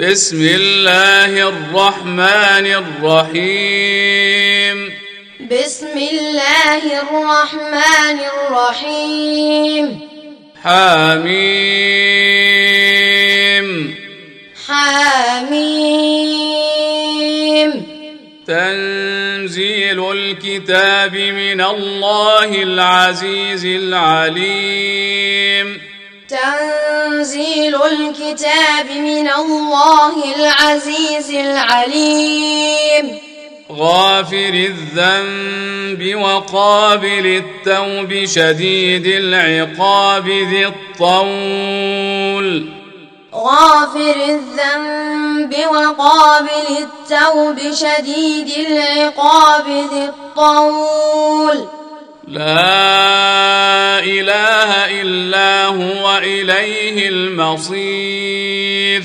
بسم الله الرحمن الرحيم. بسم الله الرحمن الرحيم. حميم. حميم. تنزيل الكتاب من الله العزيز العليم. تنزيل الكتاب من الله العزيز العليم. غافر الذنب وقابل التوب شديد العقاب ذي الطول. غافر الذنب وقابل التوب شديد العقاب ذي الطول. لا إله إلا هو إليه المصير.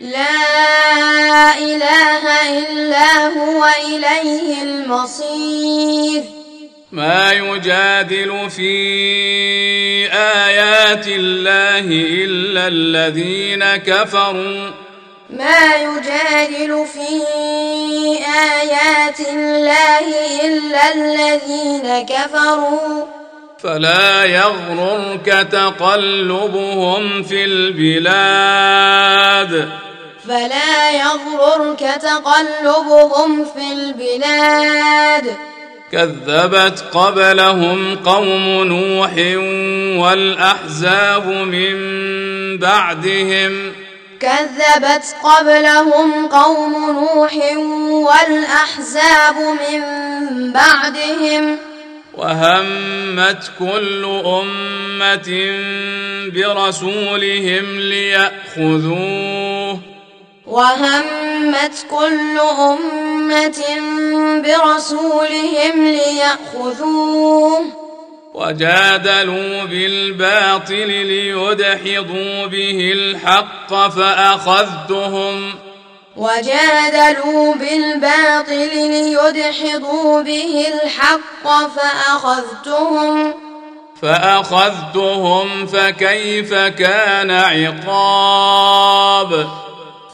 لا إله إلا هو إليه المصير. ما يجادل في آيات الله إلا الذين كفروا. ما يجادل في آيات الله إلا الذين كفروا. فلا يغررك تقلبهم في البلاد. فلا يغررك تقلبهم في البلاد. كذبت قبلهم قوم نوح والأحزاب من بعدهم. كذبت قبلهم قوم نوح والأحزاب من بعدهم. وهمت كل أمة برسولهم ليأخذوه. وهمت كل أمة برسولهم ليأخذوه. وجادلوا بالباطل ليدحضوا به الحق فأخذتهم. وجادلوا بالباطل ليدحضوا به الحق فأخذتهم. فأخذتهم فكيف كان عقاب؟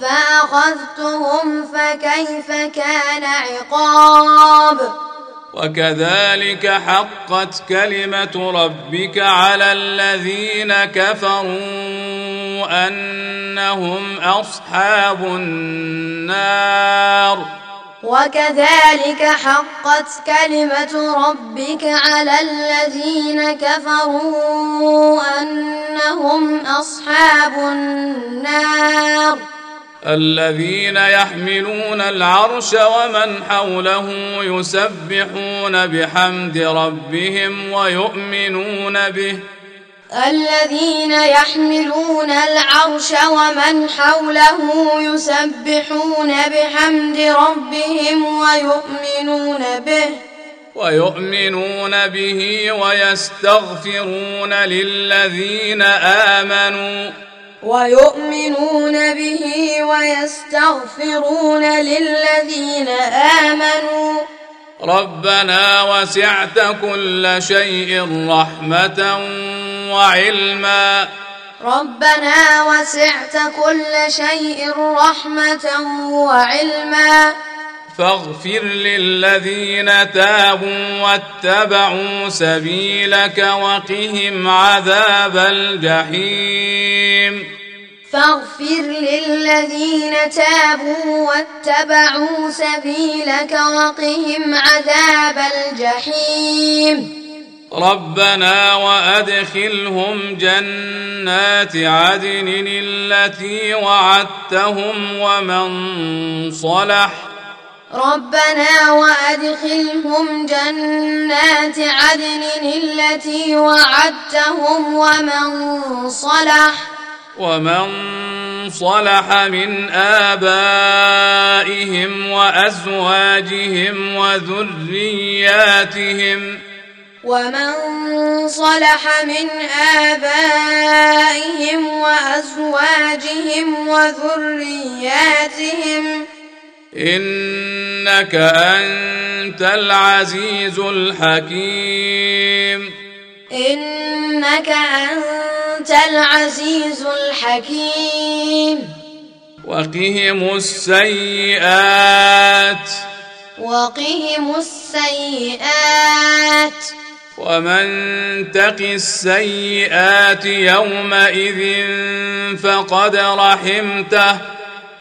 فأخذتهم فكيف كان عقاب؟ وكذلك حقت كلمة ربك على الذين كفروا أنهم أصحاب النار. وكذلك حقت كلمة ربك على الذين كفروا أنهم أصحاب النار. الذين يحملون العرش ومن حوله يسبحون بحمد ربهم ويؤمنون به. الذين يحملون العرش ومن حوله يسبحون بحمد ربهم ويؤمنون به. ويؤمنون به ويستغفرون للذين آمنوا. ويؤمنون به ويستغفرون للذين آمنوا. ربنا وسعت كل شيء رحمة وعلما. ربنا وسعت كل شيء رحمة وعلما. فاغفر للذين تابوا واتبعوا سبيلك وقهم عذاب الجحيم. فاغفر للذين تابوا واتبعوا سبيلك وقهم عذاب الجحيم. ربنا وأدخلهم جنات عدن التي وعدتهم ومن صلح ربنا وأدخلهم جنات عدن التي وعدتهم ومن صلح ومن صلح من آبائهم وأزواجهم وذرياتهم ومن صلح من آبائهم وأزواجهم وذرياتهم إنك أنت العزيز الحكيم. إنك أنت العزيز الحكيم. وقهم السيئات. وقهم السيئات. ومن تق السيئات يومئذ فقد رحمته.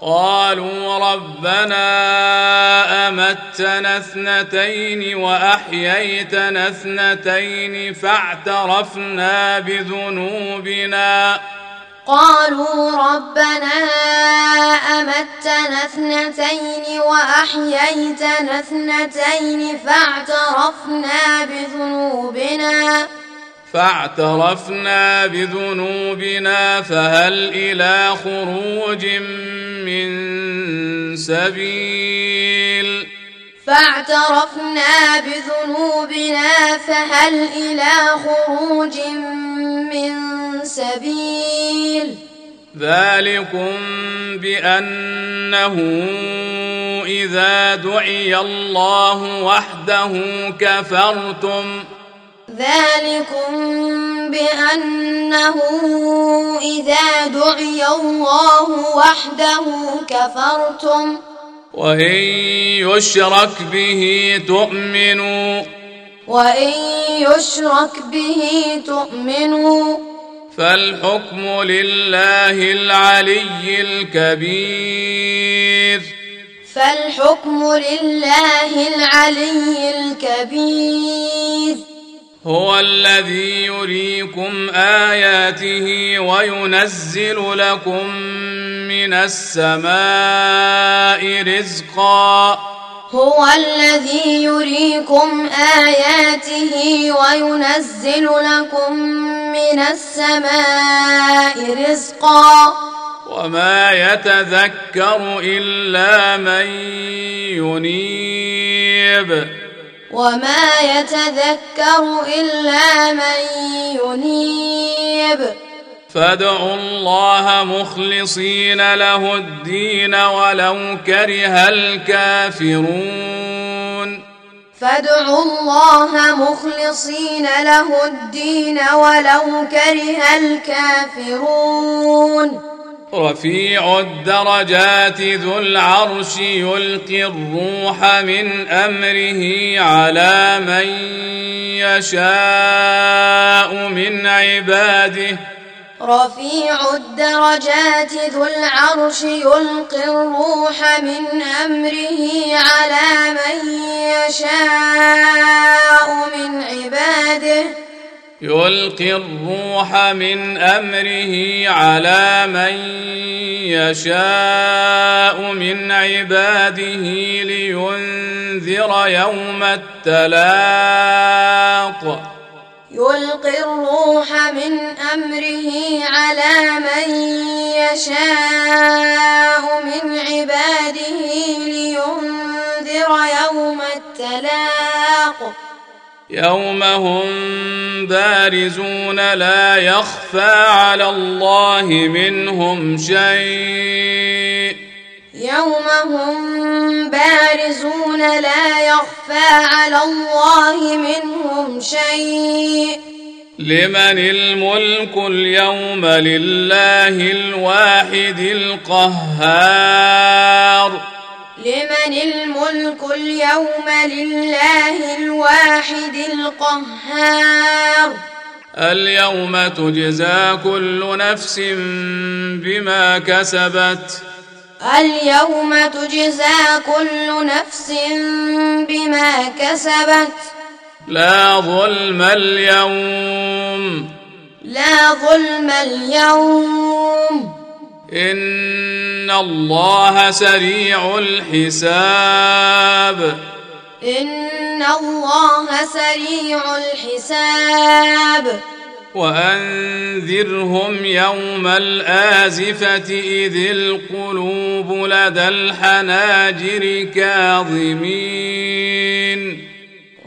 قالوا ربنا أمتنا اثنتين وأحييتنا اثنتين فاعترفنا بذنوبنا. قالوا ربنا أمتنا اثنتين وأحييتنا اثنتين فاعترفنا بذنوبنا. فاعترفنا بذنوبنا فهل إلى خروج من سبيل. فاعترفنا بذنوبنا فهل إلى خروج من سبيل؟ ذلكم بأنه إذا دعي الله وحده كفرتم. ذلكم بأنه إذا دعي الله وحده كفرتم. وإن يشرك به تؤمنوا. وإن يشرك به تؤمنوا. فالحكم لله العلي الكبير. فالحكم لله العلي الكبير. هو الذي يريكم آياته وينزل لكم من السماء رزقا. هو الذي يريكم آياته وينزل لكم من السماء رزقا. وما يتذكر إلا من ينيب. وما يتذكر إلا من ينيب. فادعوا الله مخلصين له الدين ولو كره الكافرون. فادعوا الله مخلصين له الدين ولو كره الكافرون. رفيع الدرجات ذو العرش يلقي الروح من أمره على من يشاء من عباده. رفيع الدرجات ذو العرش يلقي الروح من أمره على من يشاء من عباده. يلقي الروح من أمره على من يشاء من عباده لينذر يوم التلاق. يلقي الروح من أمره على من يشاء من عباده لينذر يوم التلاق. يوم هم بارزون لا يخفى على الله منهم شيء. يوم هم بارزون لا يخفى على الله منهم شيء. لمن الملك اليوم لله الواحد القهار. لمن الملك اليوم لله الواحد القهار. اليوم تجزى كل نفس بما كسبت. اليوم تجزى كل نفس بما كسبت. لا ظلم اليوم. لا ظلم اليوم. ان الله سريع الحساب ان الله سريع الحساب وانذرهم يوم الازفه اذ القلوب لدى الحناجر كاظمين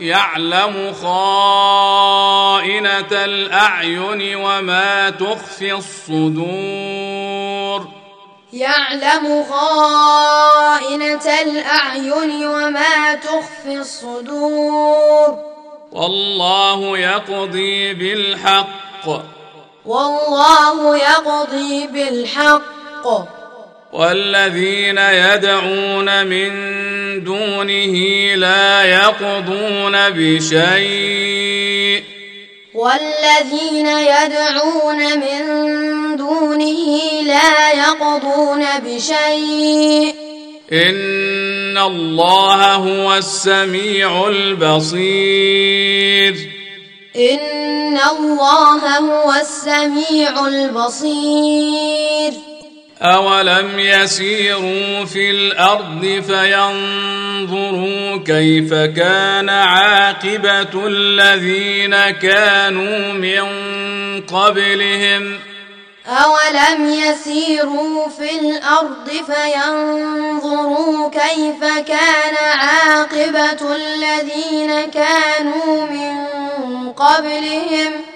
يعلم خائنة الأعين وما تخفي الصدور. يعلم خائنة الأعين وما تخفي الصدور. والله يقضي بالحق. والله يقضي بالحق. والذين يدعون من دونه لا يقضون بشيء. والذين يدعون من دونه لا يقضون بشيء. إن الله هو السميع البصير. إن الله هو السميع البصير. أولم يسيروا في الأرض فينظروا كيف كان عاقبة الذين كانوا من قبلهم أولم يسيروا في الأرض فينظروا كيف كان عاقبة الذين كانوا من قبلهم ۖ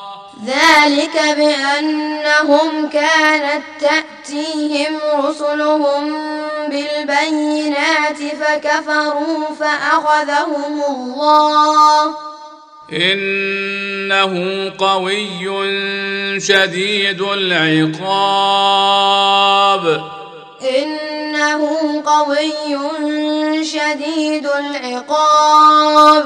ذلك بأنهم كانت تأتيهم رسلهم بالبينات فكفروا فأخذهم الله. إنه قوي شديد العقاب. إنه قوي شديد العقاب.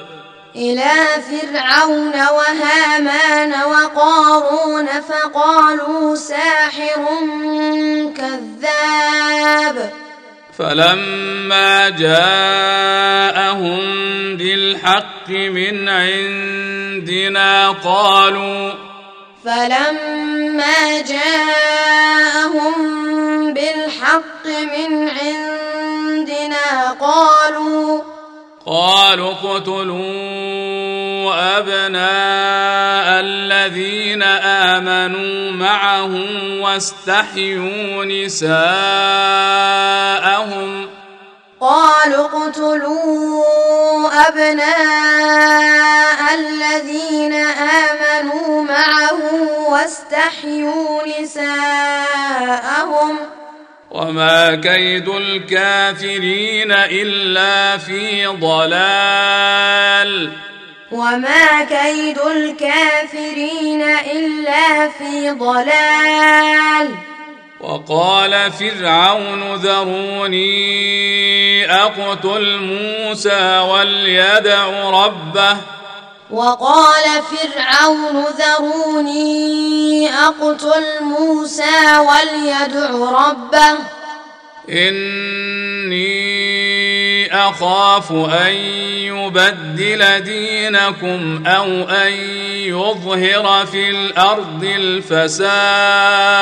إلى فرعون وهامان وقارون فقالوا ساحر كذاب. فلما جاءهم بالحق من عندنا قالوا فلما جاءهم بالحق من عندنا قالوا قالوا اقتلوا أبناء الذين آمنوا معه واستحيوا نساءهم. قالوا اقتلوا أبناء الذين آمنوا معه واستحيوا نساءهم. وما كيد الكافرين الا في ضلال وما كيد الكافرين الا في ضلال وقال فرعون ذروني اقتل موسى وليدع ربه وقال فرعون ذروني أقتل موسى وليدع ربه. إني أخاف أن يبدل دينكم أو أن يظهر في الأرض الفساد.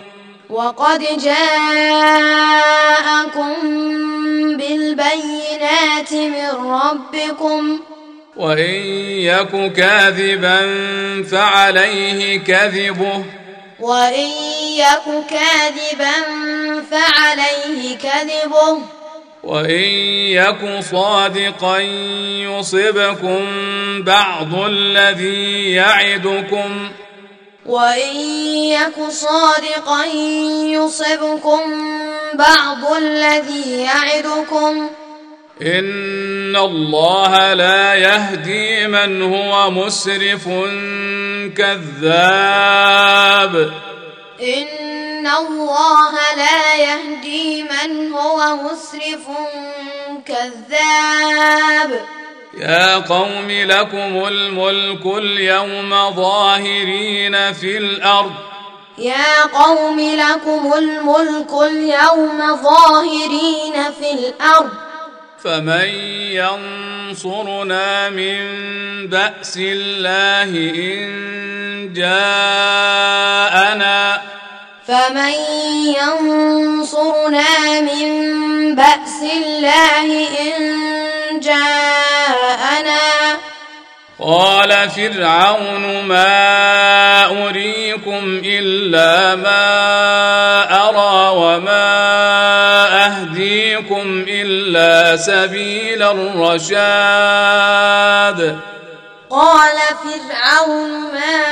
وقد جاءكم بالبينات من ربكم. وإن يك كاذبا فعليه كذبه. وإن يك كاذبا فعليه كذبه. وإن يك صادقا يصبكم بعض الذي يعدكم. وإن يك صادقا يصبكم بعض الذي يعدكم. إن الله لا يهدي من هو مسرف كذاب. إن الله لا يهدي من هو مسرف كذاب. يا قوم لكم الملك اليوم ظاهرين في الأرض. يا قوم لكم الملك اليوم ظاهرين في الأرض. فمن ينصرنا من بأس الله إن جاءنا. فمن ينصرنا من بأس الله إن جاءنا. قال فرعون ما أريكم إلا ما أرى وما أهديكم إلا سبيل الرشاد. قال فرعون ما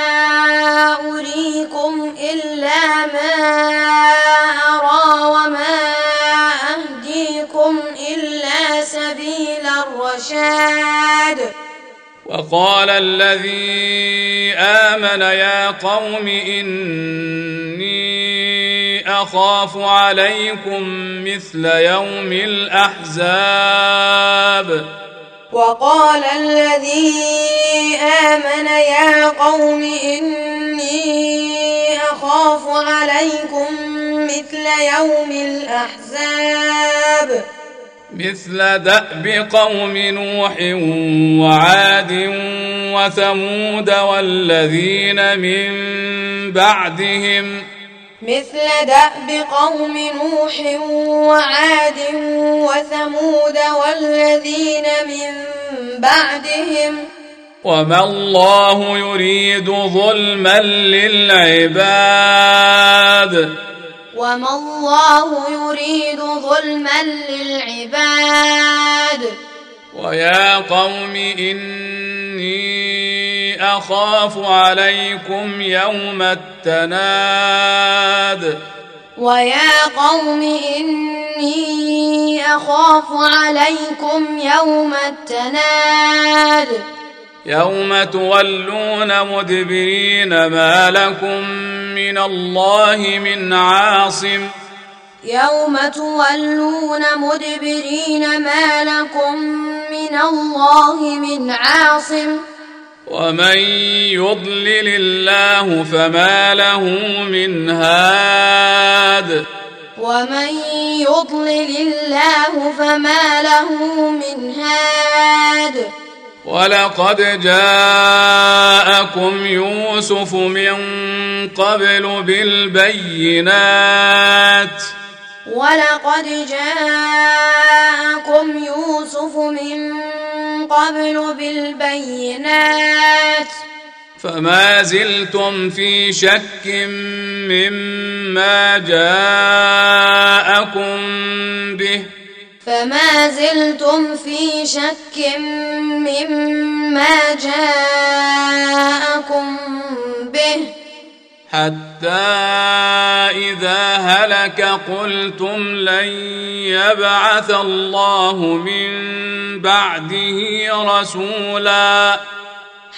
أريكم إلا ما أرى وما الرشاد. وقال الذي آمن يا قوم إني أخاف عليكم مثل يوم الأحزاب. وقال الذي آمن يا قوم إني أخاف عليكم مثل يوم الأحزاب. مثل دأب قوم نوح وعاد وثمود والذين من بعدهم مثل دأب قوم نوح وعاد وثمود والذين من بعدهم وما الله يريد ظلما للعباد وما الله يريد ظلما للعباد. ويا قوم إني أخاف عليكم يوم التناد. ويا قوم إني أخاف عليكم يوم التناد. يوم تولون مدبرين ما لكم من الله من عاصم يوم تولون مدبرين ما لكم من الله من عاصم ومن يضلل الله فما له من هاد ومن يضلل الله فما له من هاد ولقد جاءكم يوسف من قبل بالبينات. ولقد جاءكم يوسف من قبل بالبينات. فما زلتم في شك مما جاءكم به. فما زلتم في شك مما جاءكم به. حتى إذا هلك قلتم لن يبعث الله من بعده رسولا.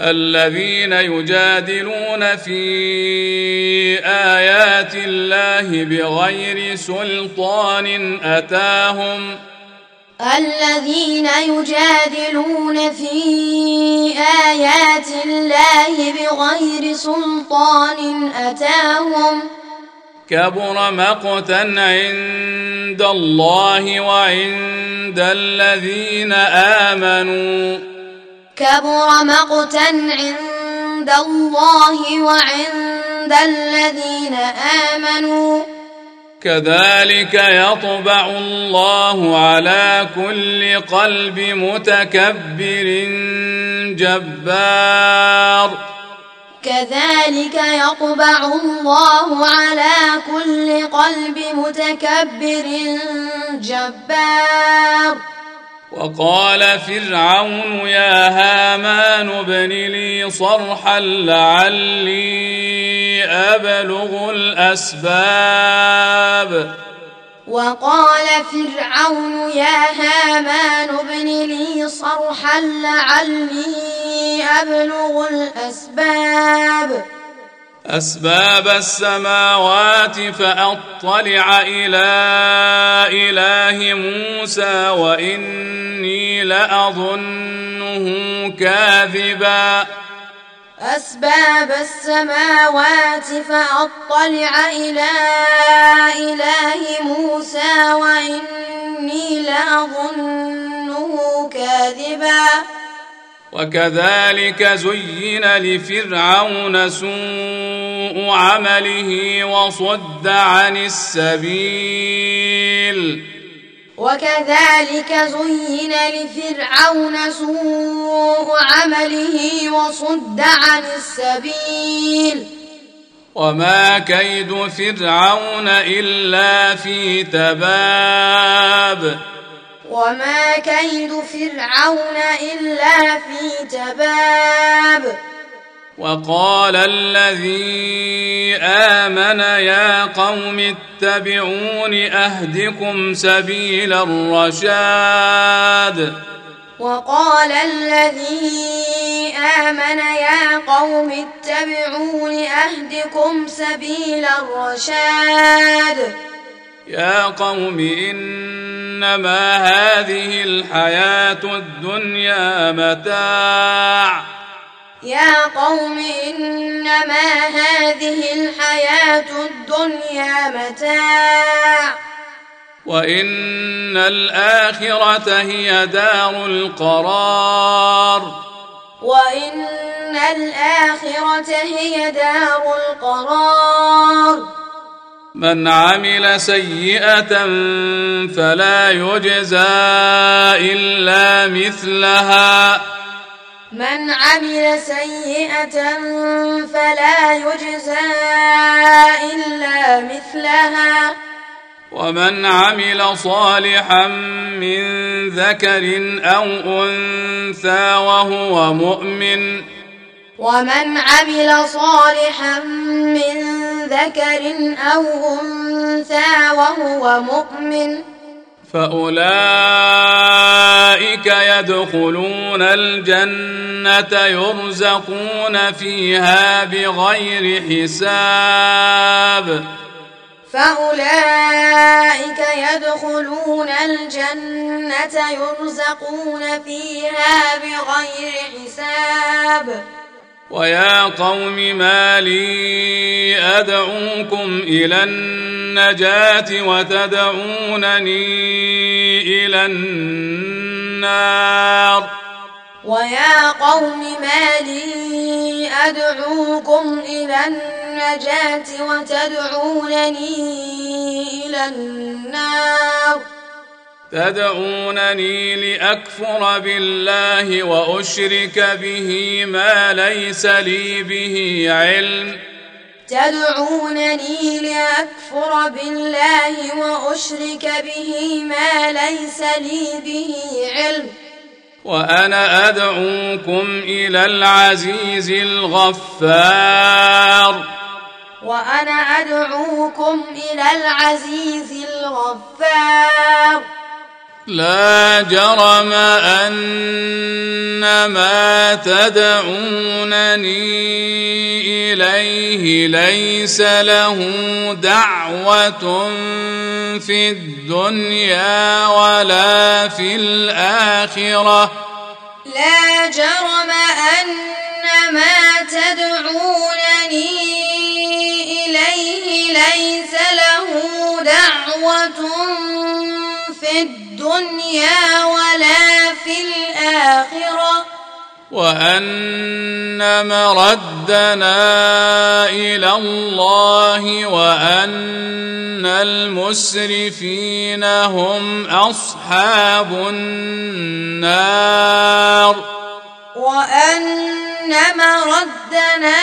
الذين يجادلون في آيات الله بغير سلطان أتاهم الذين يجادلون في آيات الله بغير سلطان أتاهم كبر مقتا عند الله وعند الذين آمنوا كبر مقتا عند الله وعند الذين آمنوا. كذلك يطبع الله على كل قلب متكبر جبار. كذلك يطبع الله على كل قلب متكبر جبار. وقال فرعون يا هامان ابن لي صرحا لعلي أبلغ الأسباب. وقال فرعون يا هامان ابن لي صرحا لعلي أبلغ الأسباب. أسباب السماوات فأطلع إلى إله موسى وإني لأظنه كاذبا. أسباب السماوات فأطلع إلى إله موسى وإني لأظنه كاذبا. وكذلك زين لفرعون سوء عمله وصد عن السبيل. وكذلك زين لفرعون سوء عمله وصد عن السبيل. وما كيد فرعون إلا في تباب. وما كيد فرعون إلا في تباب وقال الذي آمن يا قوم اتبعون أهدكم سبيل الرشاد. وقال الذي آمن يا قوم اتبعون أهدكم سبيل الرشاد. يا قوم إنما هذه الحياة الدنيا متاع. يا قوم إنما هذه الحياة الدنيا متاع. وإن الآخرة هي دار القرار. وإن الآخرة هي دار القرار. من عمل سيئة فلا يجزى إلا مثلها. من عمل سيئة فلا يجزى إلا مثلها. ومن عمل صالحا من ذكر أو أنثى وهو مؤمن ومن عمل صالحا من ذكر أو أنثى وهو مؤمن فأولئك يدخلون الجنة يرزقون فيها بغير حساب. فأولئك يدخلون الجنة يرزقون فيها بغير حساب. ويا قوم ما لي أدعوكم إلى النجاة وتدعونني إلى النار. ويا قوم ما لي أدعوكم إلى النجاة وتدعونني إلى النار. تدعونني لأكفر بالله وأشرك به ما ليس لي به علم. تدعونني لأكفر بالله وأشرك به ما ليس لي به علم. وأنا أدعوكم إلى العزيز الغفار. وأنا أدعوكم إلى العزيز الغفار. لا جرم أن ما تدعونني إليه ليس له دعوة في الدنيا ولا في الآخرة. لا جرم أن ما تدعونني إليه ليس له دعوة في الدنيا ولا في الآخرة. وأن مردنا إلى الله وأن المسرفين هم أصحاب النار. وأن مردنا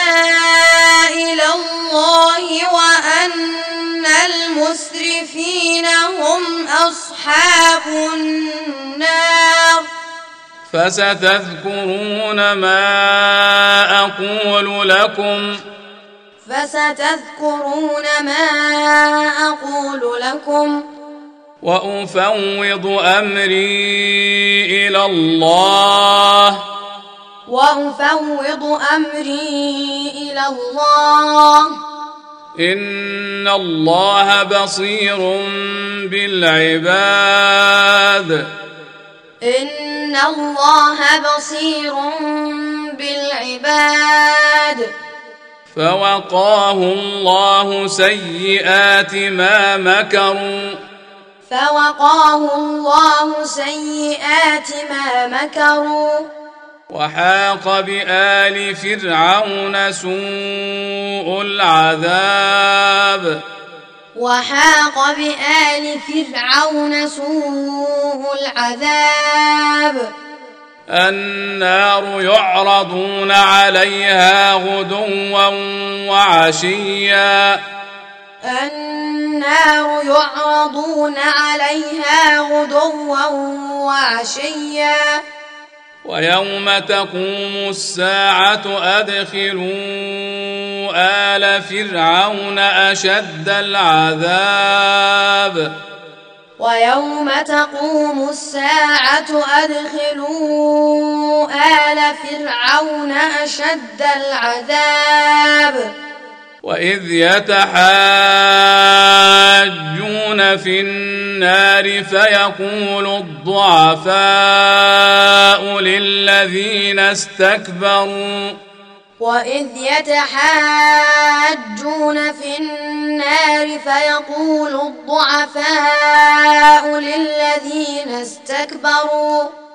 إلى الله وأن المسرفين هم أصحاب النار. فستذكرون ما أقول لكم. فستذكرون ما أقول لكم. وأفوض أمري إلى الله. وأفوض أمري إلى الله. إن الله بصير بالعباد. إن الله بصير بالعباد. فوقاه الله سيئات ما مكروا. فوقاه الله سيئات ما مكروا. وحاق بآل فرعون سوء العذاب. وحاق بآل فرعون سوء العذاب. النار يعرضون عليها غدوا وعشيا. النار يعرضون عليها غدوا وعشيا. ويوم تقوم الساعة أدخلوا آل فرعون أشد العذاب. ويوم تقوم الساعة أدخلوا آل فرعون أشد العذاب. وإذ يتحاجون في النار فيقول الضعفاء للذين استكبروا وإذ يتحاجون في النار فيقول الضعفاء للذين استكبروا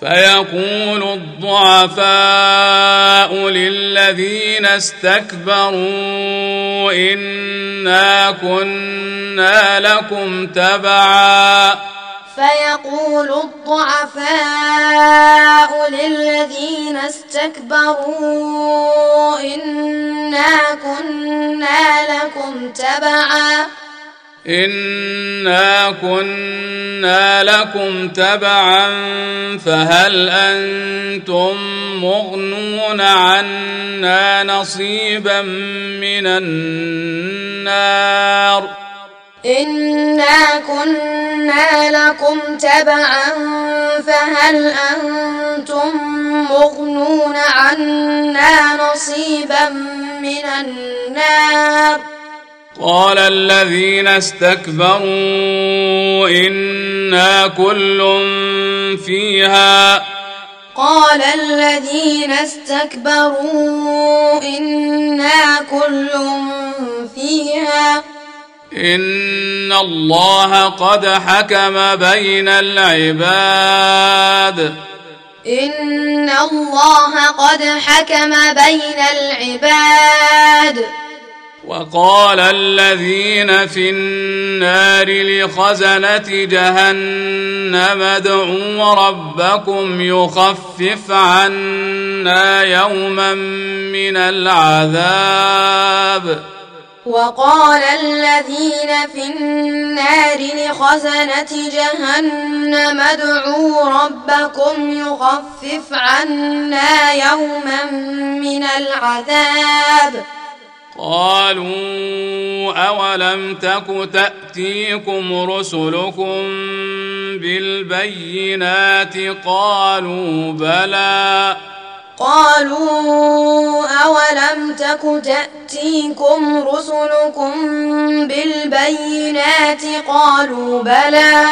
فيقول الضعفاء للذين استكبروا إنا كنا لكم تبعا. فيقول الضعفاء للذين استكبروا إنا كنا لكم تبعا. انا كنا لكم تبعا فهل أنتم مغنون عنا نصيبا من النار انا كنا لكم تبعا فهل أنتم مغنون عنا نصيبا من النار قال الذين استكبروا إنا كل فيها. قال الذين استكبروا إنا كل فيها. إن الله قد حكم بين العباد. إن الله قد حكم بين العباد. وقال الذين في النار لخزنة جهنم ادعوا ربكم يخفف عنا يوما من العذاب. وقال الذين في النار لخزنة جهنم ادعوا ربكم يخفف عنا يوما من العذاب. قالوا أولم تك تأتيكم رسلكم بالبينات قالوا بلى. قالوا أولم تك تأتيكم رسلكم بالبينات قالوا بلى.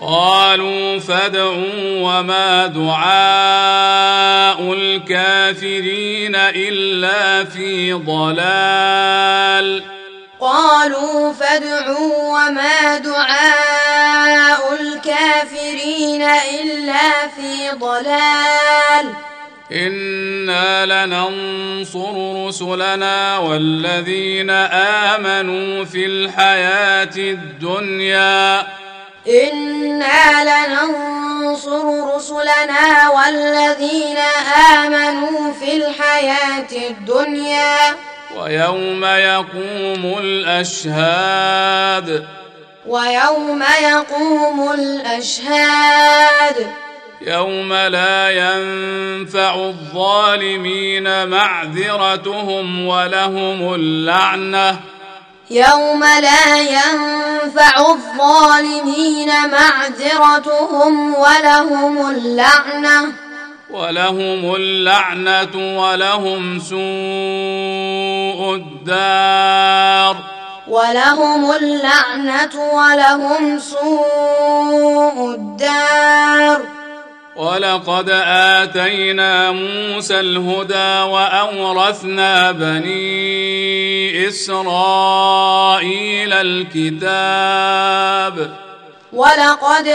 قالوا فادعوا وما دعاء الكافرين إلا في ضلال. قالوا فادعوا وما دعاء الكافرين إلا في ضلال. إنا لننصر رسلنا والذين آمنوا في الحياة الدنيا. إنا لننصر رسلنا والذين آمنوا في الحياة الدنيا ويوم يقوم الاشهاد ويوم يقوم الأشهاد يوم لا ينفع الظالمين معذرتهم ولهم اللعنه يوم لا ينفع الظالمين معذرتهم ولهم اللعنة ولهم اللعنة ولهم سوء الدار. ولهم اللعنة ولهم سوء الدار. ولقد آتينا موسى الهدى وأورثنا بني إسرائيل الكتاب. ولقد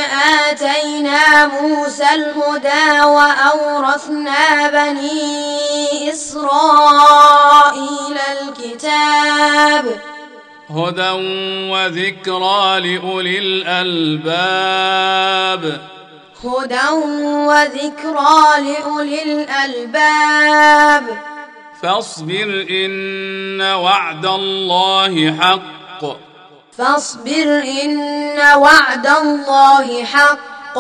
آتينا موسى الهدى وأورثنا بني إسرائيل الكتاب. هدى وذكرى لأولي الألباب. هدى وذكرى لأولي الألباب فاصبر إن وعد الله حق فاصبر إن وعد الله حق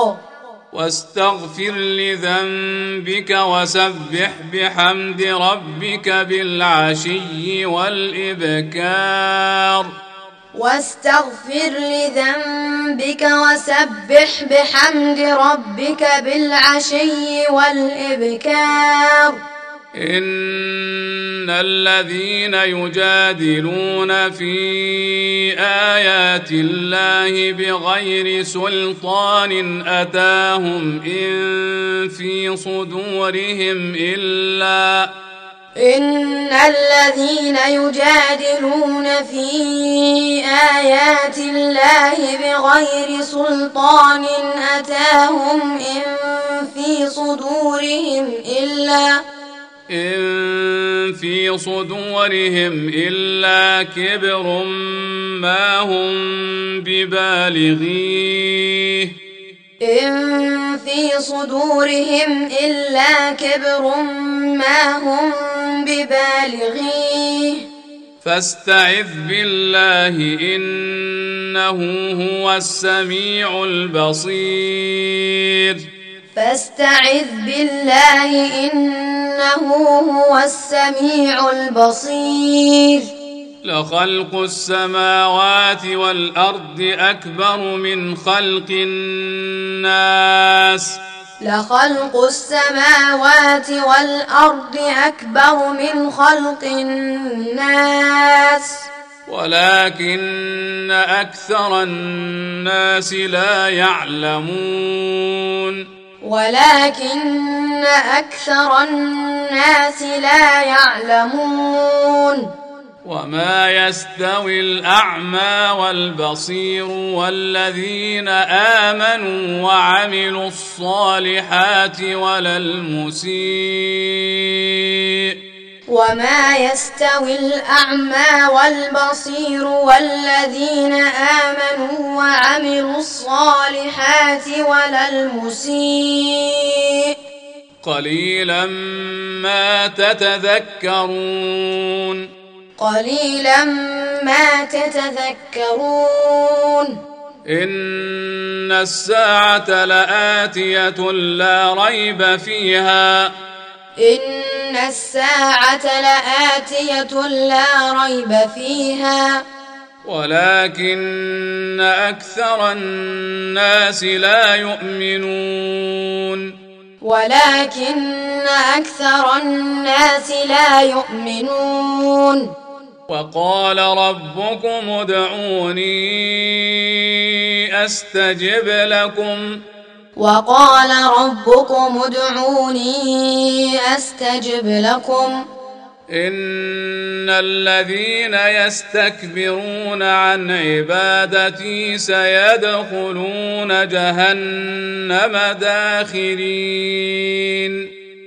واستغفر لذنبك وسبح بحمد ربك بالعشي والإبكار واستغفر لذنبك وسبح بحمد ربك بالعشي والإبكار. إن الذين يجادلون في آيات الله بغير سلطان أتاهم إن في صدورهم إلا إن الذين يجادلون في آيات الله بغير سلطان أتاهم إن في صدورهم إلا إن في صدورهم إلا كبر ما هم ببالغيه. إن في صدورهم إلا كبر ما هم ببالغيه. فاستعذ بالله إنه هو السميع البصير. فاستعذ بالله إنه هو السميع البصير. لخلق السماوات والأرض أكبر من خلق الناس. لخلق السماوات والأرض أكبر من خلق الناس. ولكن أكثر الناس لا يعلمون. ولكن أكثر الناس لا يعلمون. وما يستوي الأعمى والبصير والذين آمنوا وعملوا الصالحات ولا المسيء. وما يستوي الأعمى والبصير والذين آمنوا وعملوا الصالحات ولا المسيء. قليلا ما تتذكرون. قليلا ما تتذكرون. إن الساعة لآتية لا ريب فيها. إن الساعة لآتية لا ريب فيها. ولكن أكثر الناس لا يؤمنون. ولكن أكثر الناس لا يؤمنون. وقال ربكم ادعوني أستجب لكم. وقال ربكم ادعوني أستجب لكم. إن الذين يستكبرون عن عبادتي سيدخلون جهنم داخرين.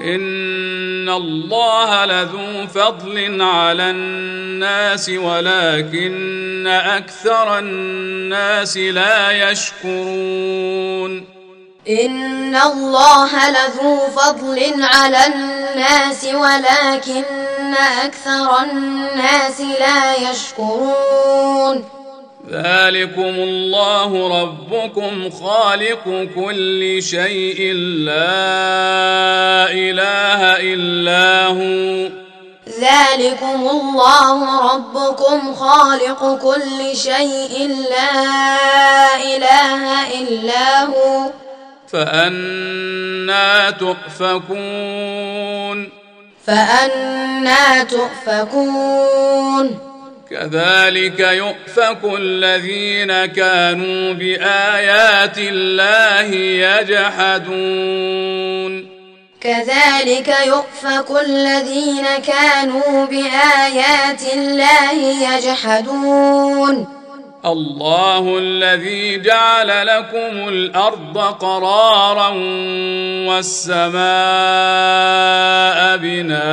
ان الله لذو فضل على الناس ولكن أكثر الناس لا يشكرون ان الله لذو فضل على الناس ولكن أكثر الناس لا يشكرون ذلكم الله ربكم خالق كل شيء لا إله إلا هو. ذلكم الله ربكم خالق كل شيء لا إله إلا هو. فأنا تؤفكون. فأنا تؤفكون. كذلك يؤفك الذين كانوا بآيات الله يجحدون. كذلك يؤفك الذين كانوا بآيات الله يجحدون. الله الذي جعل لكم الأرض قرارا والسماء بناء.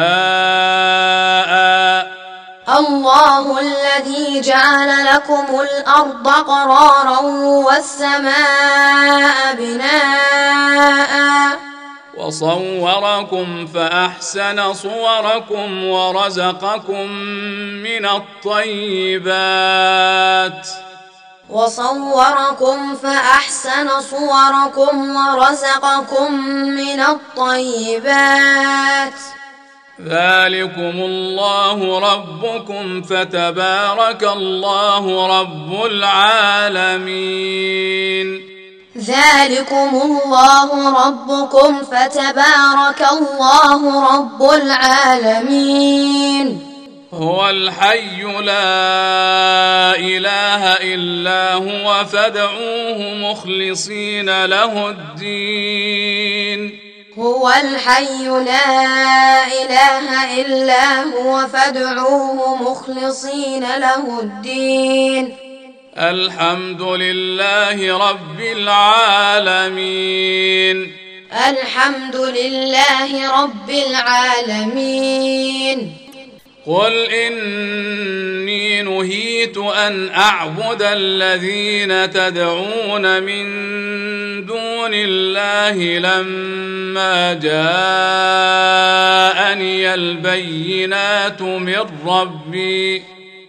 الله الذي جعل لكم الأرض قرارا والسماء بناء وصوركم فأحسن صوركم ورزقكم من الطيبات. وصوركم فأحسن صوركم ورزقكم من الطيبات. ذلكم الله ربكم فتبارك الله رب العالمين. ذلكم الله ربكم فتبارك الله رب العالمين. هو الحي لا إله إلا هو فادعوه مخلصين له الدين. هو الحي لا إله إلا هو فادعوه مخلصين له الدين. الحمد لله رب العالمين. الحمد لله رب العالمين. قل اني نهيت ان اعبد الذين تدعون من دون الله لما جاءني البينات من ربي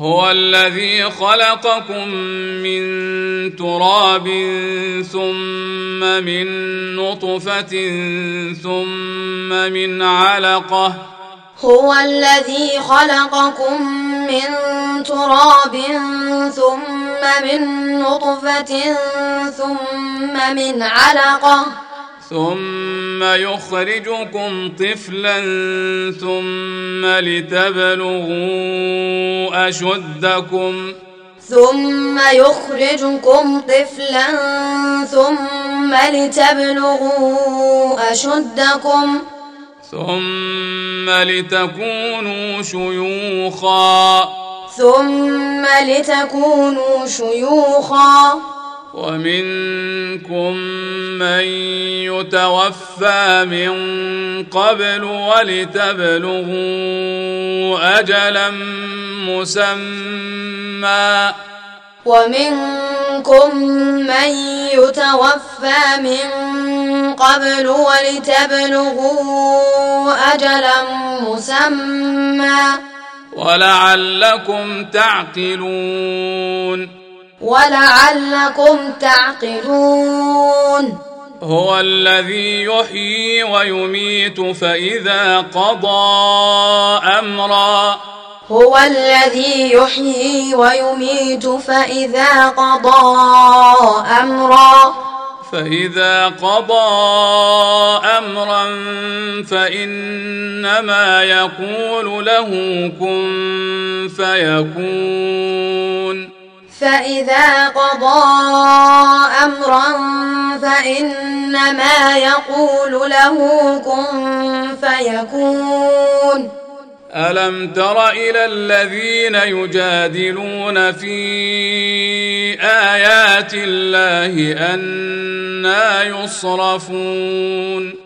هو الذي خلقكم من تراب ثم من نطفة ثم من علقة. هو الذي خلقكم من تراب ثم من نطفة ثم من علقة. ثم يخرجكم طفلا ثم لتبلغوا أشدكم. ثم يخرجكم طفلا ثم لتبلغوا أشدكم. ثم لتكونوا شيوخا. ثم لتكونوا شيوخا. ومنكم من يتوفى من قبل ولتبلغوا أجلا مسمى. ومنكم من يتوفى من قبل ولتبلغوا أجلا مسمى. ولعلكم تعقلون. ولعلكم تعقلون. هو الذي يحيي ويميت فإذا قضى أمرا. هو الذي يحيي ويميت فإذا قضى أمرا. فإذا قضى أمرا فإنما يقول له كن فيكون. فإذا قضى أمرا فإنما يقول له كن فيكون. ألم تر إلى الذين يجادلون في آيات الله أنا يصرفون؟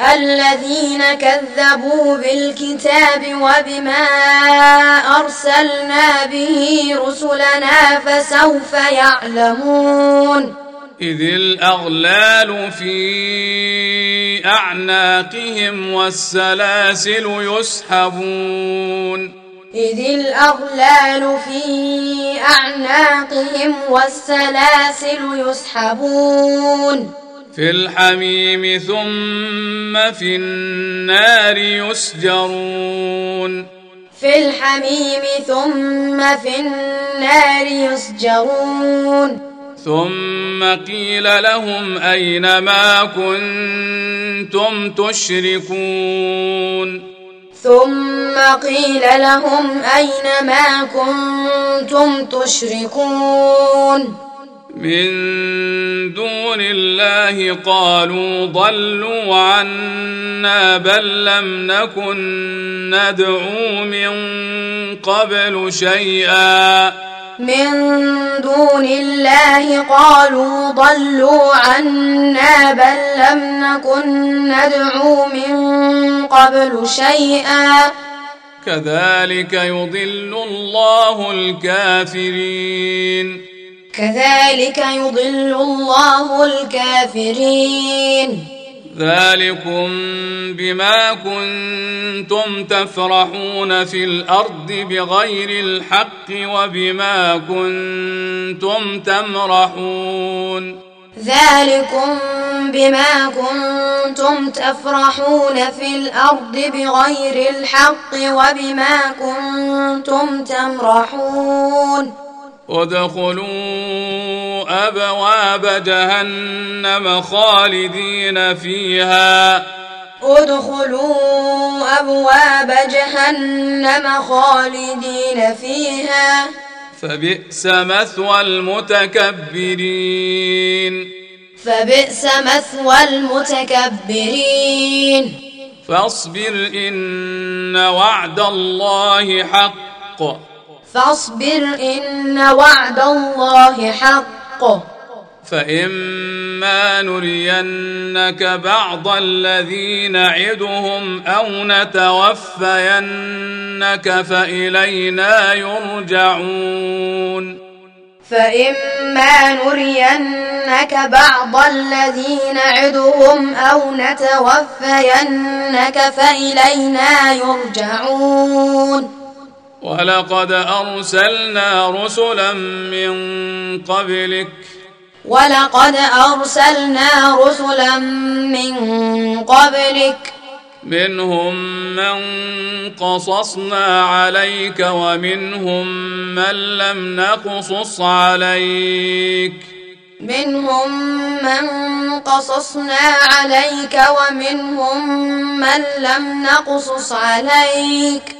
الذين كذبوا بالكتاب وبما أرسلنا به رسلنا فسوف يعلمون. إذ الأغلال في أعناقهم والسلاسل يسحبون. إذ الأغلال في أعناقهم والسلاسل يسحبون. في الحميم ثم في النار يسجرون. في الحميم ثم في النار يسجرون. ثم قيل لهم أين ما كنتم تشركون؟ ثم قيل لهم أين ما كنتم تشركون. من دون الله قالوا ضلوا عنا بل لم نكن ندعو من قبل شيئا. من دون الله قالوا ضلوا عنا بل لم نكن ندعو من قبل شيئا. كذلك يضل الله الكافرين. كذلك يضل الله الكافرين. ذلكم بما كنتم تفرحون في الأرض بغير الحق وبما كنتم تمرحون. ذلكم بما كنتم تفرحون في الأرض بغير الحق وبما كنتم تمرحون. ادخلوا أبواب جهنم خالدين فيها. ادخلوا أبواب جهنم خالدين فيها. فبئس مثوى المتكبرين. فبئس مثوى المتكبرين. فاصبر إن وعد الله حق. فاصبر إن وعد الله حق. فإما نرينك بعض الذي نعدهم أو نتوفينك فإلينا يرجعون. فإما نرينك بعض الذي نعدهم أو نتوفينك فإلينا يرجعون. ولقد أرسلنا رسلا من قبلك. ولقد أرسلنا رسلا من قبلك. منهم من قصصنا عليك ومنهم من لم نقصص عليك. منهم من قصصنا عليك ومنهم من لم نقصص عليك.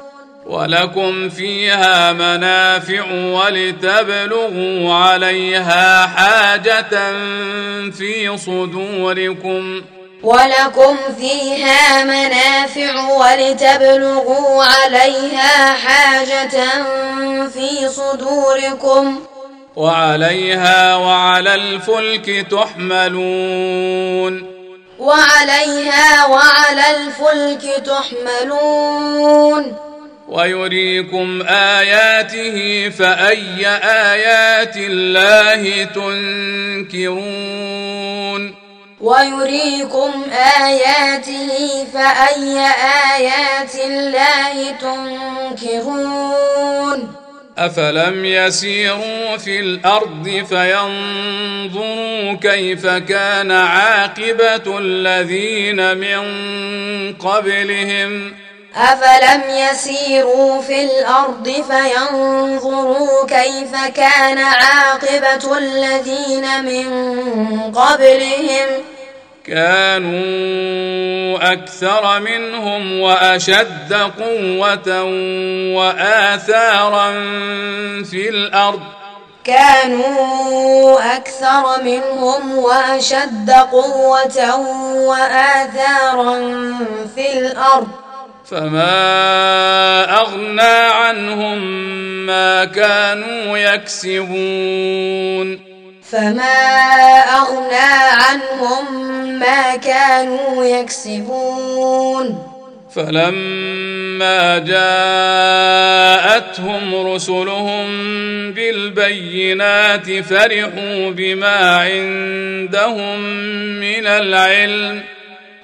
ولكم فيها منافع ولتبلغوا عليها حاجة في صدوركم. ولكم فيها منافع ولتبلغوا عليها حاجة في صدوركم. وعليها وعلى الفلك تحملون. وعليها وعلى الفلك تحملون. ويريكم آياته فأي آيات الله تنكرون ويريكم آياته فأي آيات الله تنكرون أفلم يسيروا في الأرض فينظروا كيف كان عاقبة الذين من قبلهم أفلم يسيروا في الأرض فينظروا كيف كان عاقبة الذين من قبلهم كانوا أكثر منهم وأشد قوة وآثارا في الأرض. كانوا أكثر منهم وأشد قوة وآثارا في الأرض. فما اغنى عنهم ما كانوا يكسبون فما أغنى عنهم ما كانوا يكسبون فلما جاءتهم رسلهم بالبينات فرحوا بما عندهم من العلم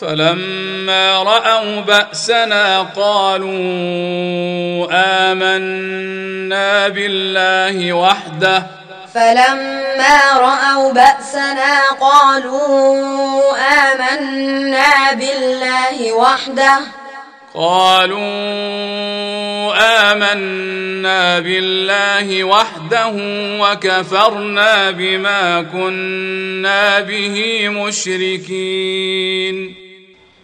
فلما رأوا بأسنا قالوا آمنا بالله وحده. فلما رأوا بأسنا قالوا آمنا بالله وحده. قالوا آمنا بالله وحده وكفرنا بما كنا به مشركين.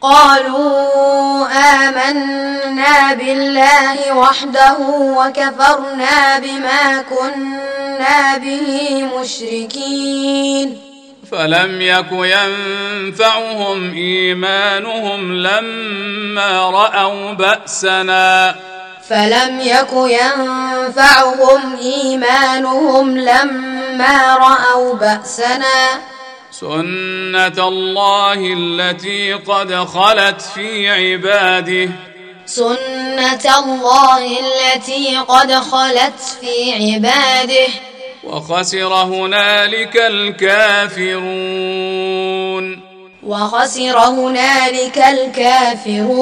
قالوا آمنا بالله وحده وكفرنا بما كنا به مشركين. فلم يك ينفعهم إيمانهم لما رأوا بأسنا. فلم يك ينفعهم إيمانهم لما رأوا بأسنا. سنه الله التي قد خلت في عباده. سنه الله التي قد خلت في عباده. وخسر هنالك الكافرون. وخسر هنالك الكافرون.